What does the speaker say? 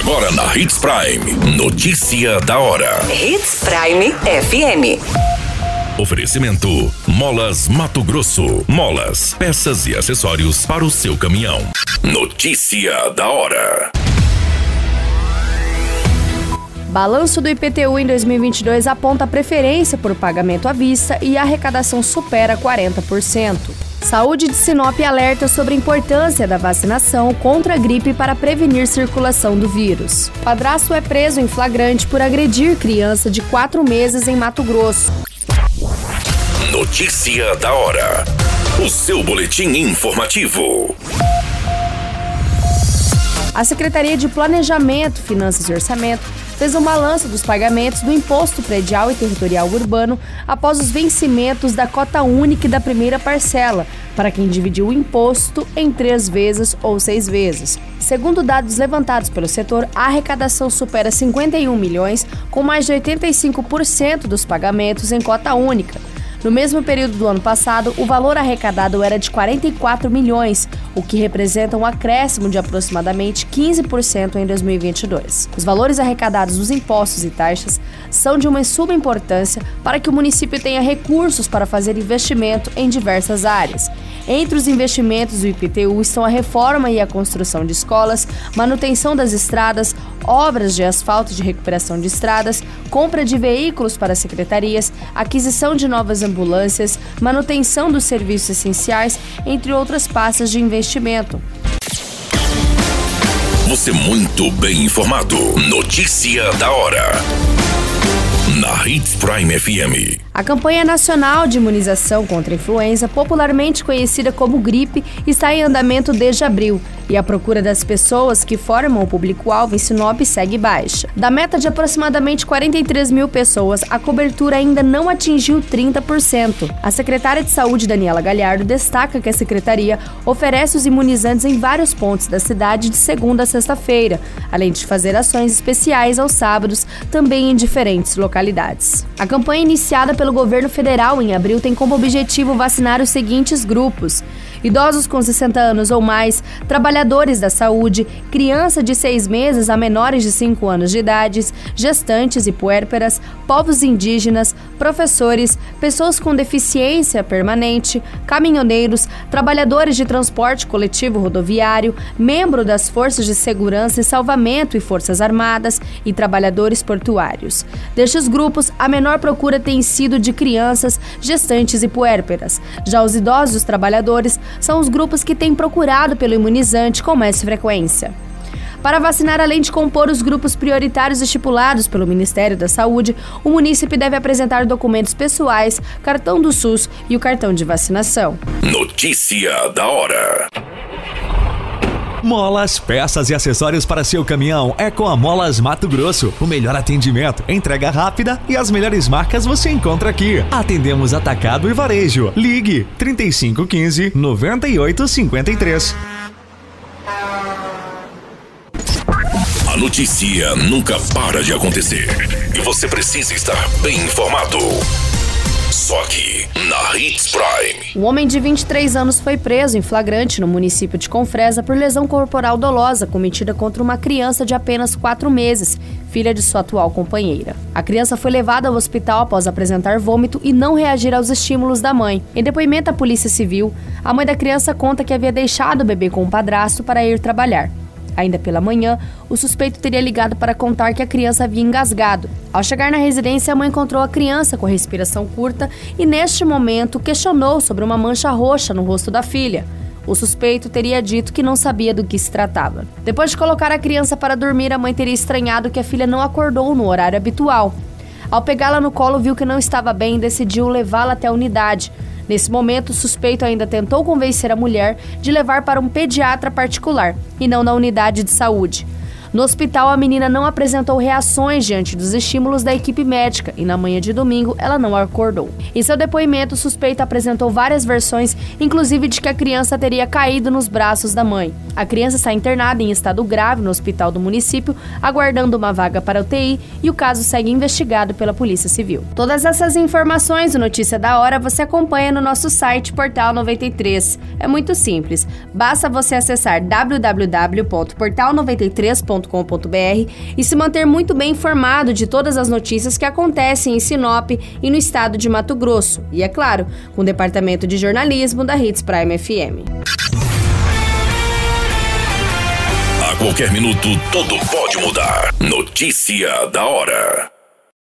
Agora na Hits Prime. Notícia da hora. Hits Prime FM. Oferecimento: Molas Mato Grosso. Molas, peças e acessórios para o seu caminhão. Notícia da hora. Balanço do IPTU em 2022 aponta preferência por pagamento à vista e a arrecadação supera 40%. Saúde de Sinop alerta sobre a importância da vacinação contra a gripe para prevenir circulação do vírus. Padrasto é preso em flagrante por agredir criança de 4 meses em Mato Grosso. Notícia da hora. O seu boletim informativo. A Secretaria de Planejamento, Finanças e Orçamento fez um balanço dos pagamentos do Imposto Predial e Territorial Urbano após os vencimentos da cota única da primeira parcela, para quem dividiu o imposto em três vezes ou seis vezes. Segundo dados levantados pelo setor, a arrecadação supera 51 milhões, com mais de 85% dos pagamentos em cota única. No mesmo período do ano passado, o valor arrecadado era de 44 milhões, o que representa um acréscimo de aproximadamente 15% em 2022. Os valores arrecadados dos impostos e taxas são de uma suma importância para que o município tenha recursos para fazer investimento em diversas áreas. Entre os investimentos do IPTU estão a reforma e a construção de escolas, manutenção das estradas, obras de asfalto de recuperação de estradas, compra de veículos para secretarias, aquisição de novas ambulâncias, manutenção dos serviços essenciais, entre outras pastas de investimento. Você muito bem informado. Notícia da hora Hits Prime FM. A campanha nacional de imunização contra a influenza, popularmente conhecida como gripe, está em andamento desde abril e a procura das pessoas que formam o público-alvo em Sinop segue baixa. Da meta de aproximadamente 43 mil pessoas, a cobertura ainda não atingiu 30%. A secretária de Saúde, Daniela Galhardo, destaca que a secretaria oferece os imunizantes em vários pontos da cidade de segunda a sexta-feira, além de fazer ações especiais aos sábados, também em diferentes localidades. A campanha iniciada pelo governo federal em abril tem como objetivo vacinar os seguintes grupos: idosos com 60 anos ou mais, trabalhadores da saúde, criança de 6 meses a menores de 5 anos de idade, gestantes e puérperas, povos indígenas, professores, pessoas com deficiência permanente, caminhoneiros, trabalhadores de transporte coletivo rodoviário, membro das forças de segurança e salvamento e forças armadas e trabalhadores portuários. Destes grupos, a menor procura tem sido de crianças, gestantes e puérperas. Já os idosos trabalhadores são os grupos que têm procurado pelo imunizante com mais frequência. Para vacinar, além de compor os grupos prioritários estipulados pelo Ministério da Saúde, o munícipe deve apresentar documentos pessoais, cartão do SUS e o cartão de vacinação. Notícia da hora. Molas, peças e acessórios para seu caminhão é com a Molas Mato Grosso. O melhor atendimento, entrega rápida e as melhores marcas você encontra aqui. Atendemos atacado e varejo. Ligue 3515 9853. A notícia nunca para de acontecer e você precisa estar bem informado. Só aqui, na Hits Prime. Um homem de 23 anos foi preso em flagrante no município de Confresa por lesão corporal dolosa cometida contra uma criança de apenas 4 meses, filha de sua atual companheira. A criança foi levada ao hospital após apresentar vômito e não reagir aos estímulos da mãe. Em depoimento à Polícia Civil, a mãe da criança conta que havia deixado o bebê com o padrasto para ir trabalhar. Ainda pela manhã, o suspeito teria ligado para contar que a criança havia engasgado. Ao chegar na residência, a mãe encontrou a criança com respiração curta e, neste momento, questionou sobre uma mancha roxa no rosto da filha. O suspeito teria dito que não sabia do que se tratava. Depois de colocar a criança para dormir, a mãe teria estranhado que a filha não acordou no horário habitual. Ao pegá-la no colo, viu que não estava bem e decidiu levá-la até a unidade. Nesse momento, o suspeito ainda tentou convencer a mulher de levar para um pediatra particular e não na unidade de saúde. No hospital, a menina não apresentou reações diante dos estímulos da equipe médica e na manhã de domingo ela não acordou. Em seu depoimento, o suspeito apresentou várias versões, inclusive de que a criança teria caído nos braços da mãe. A criança está internada em estado grave no hospital do município, aguardando uma vaga para UTI e o caso segue investigado pela Polícia Civil. Todas essas informações, o Notícia da Hora, você acompanha no nosso site Portal 93. É muito simples, basta você acessar www.portal93.com hitsprime.com.br e se manter muito bem informado de todas as notícias que acontecem em Sinop e no estado de Mato Grosso. E, é claro, com o departamento de jornalismo da Hits Prime FM. A qualquer minuto, tudo pode mudar. Notícia da hora.